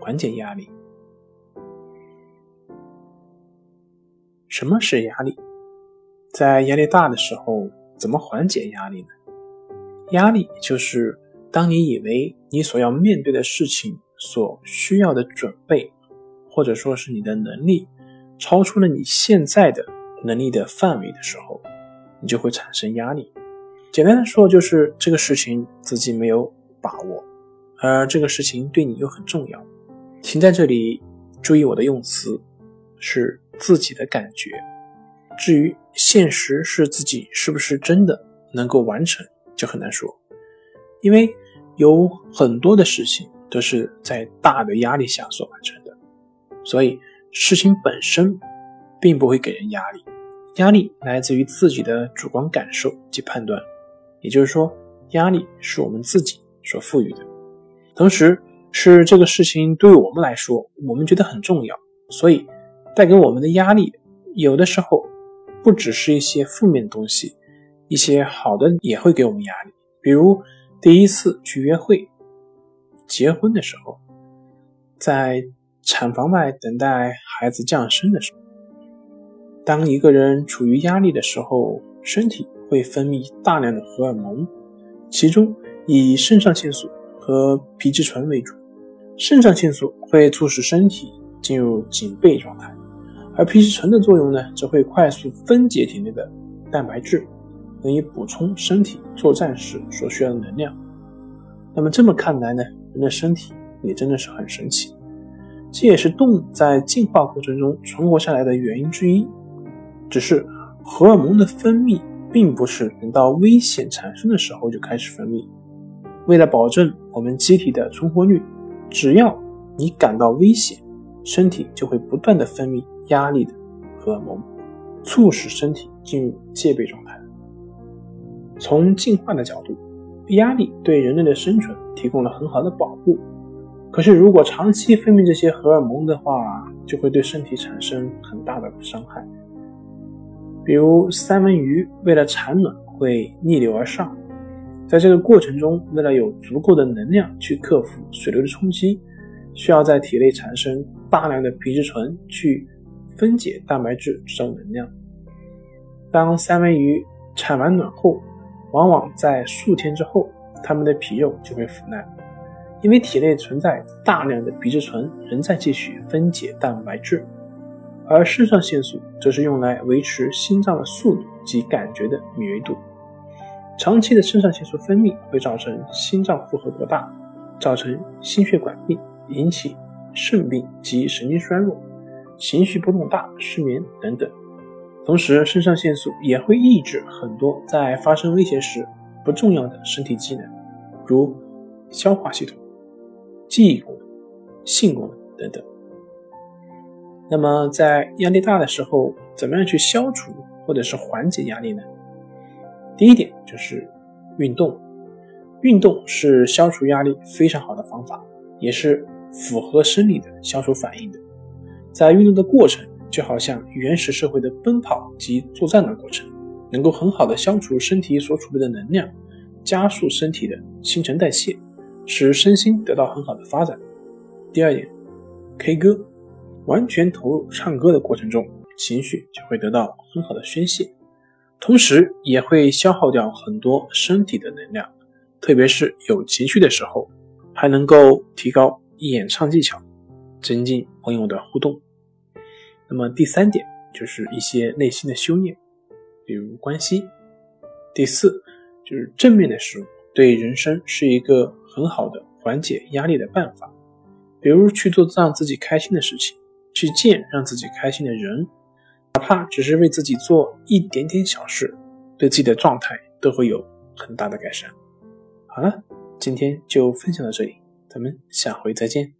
缓解压力。什么是压力？在压力大的时候，怎么缓解压力呢？压力就是当你以为你所要面对的事情所需要的准备，或者说是你的能力超出了你现在的能力的范围的时候，你就会产生压力。简单的说，就是这个事情自己没有把握，而这个事情对你又很重要。请在这里注意我的用词，是自己的感觉。至于现实是自己是不是真的能够完成，就很难说。因为有很多的事情都是在大的压力下所完成的，所以事情本身并不会给人压力。压力来自于自己的主观感受及判断，也就是说，压力是我们自己所赋予的。同时，是这个事情对我们来说，我们觉得很重要，所以带给我们的压力，有的时候不只是一些负面的东西，一些好的也会给我们压力。比如第一次去约会、结婚的时候，在产房外等待孩子降生的时候，当一个人处于压力的时候，身体会分泌大量的荷尔蒙，其中以肾上腺素和皮质醇为主。肾上腺素会促使身体进入警备状态，而皮质醇的作用呢，则会快速分解体内的蛋白质，用以补充身体作战时所需要的能量。那么这么看来呢，人的身体也真的是很神奇，这也是动物在进化过程中存活下来的原因之一。只是荷尔蒙的分泌并不是等到危险产生的时候就开始分泌，为了保证我们机体的存活率。只要你感到危险，身体就会不断的分泌压力的荷尔蒙，促使身体进入戒备状态。从进化的角度，压力对人类的生存提供了很好的保护。可是，如果长期分泌这些荷尔蒙的话，就会对身体产生很大的伤害。比如，三文鱼为了产卵会逆流而上。在这个过程中，为了有足够的能量去克服水流的冲击，需要在体内产生大量的皮质醇去分解蛋白质制造能量。当三文鱼产完卵后，往往在数天之后，它们的皮肉就会腐烂，因为体内存在大量的皮质醇仍在继续分解蛋白质，而肾上腺素则是用来维持心脏的速度及感觉的敏锐度。长期的肾上腺素分泌会造成心脏负荷过大，造成心血管病，引起肾病及神经衰弱、情绪波动大、失眠等等。同时，肾上腺素也会抑制很多在发生威胁时不重要的身体机能，如消化系统、记忆功能、性功能等等。那么，在压力大的时候，怎么样去消除或者是缓解压力呢？第一点就是运动，运动是消除压力非常好的方法，也是符合生理的消除反应的。在运动的过程，就好像原始社会的奔跑及作战的过程，能够很好的消除身体所储备的能量，加速身体的新陈代谢，使身心得到很好的发展。第二点，K 歌，完全投入唱歌的过程中，情绪就会得到很好的宣泄。同时也会消耗掉很多身体的能量，特别是有情绪的时候，还能够提高演唱技巧，增进朋友的互动。那么第三点就是一些内心的修炼，比如关系。第四就是正面的事物，对人生是一个很好的缓解压力的办法，比如去做让自己开心的事情，去见让自己开心的人。哪怕只是为自己做一点点小事，对自己的状态都会有很大的改善。好了，今天就分享到这里，咱们下回再见。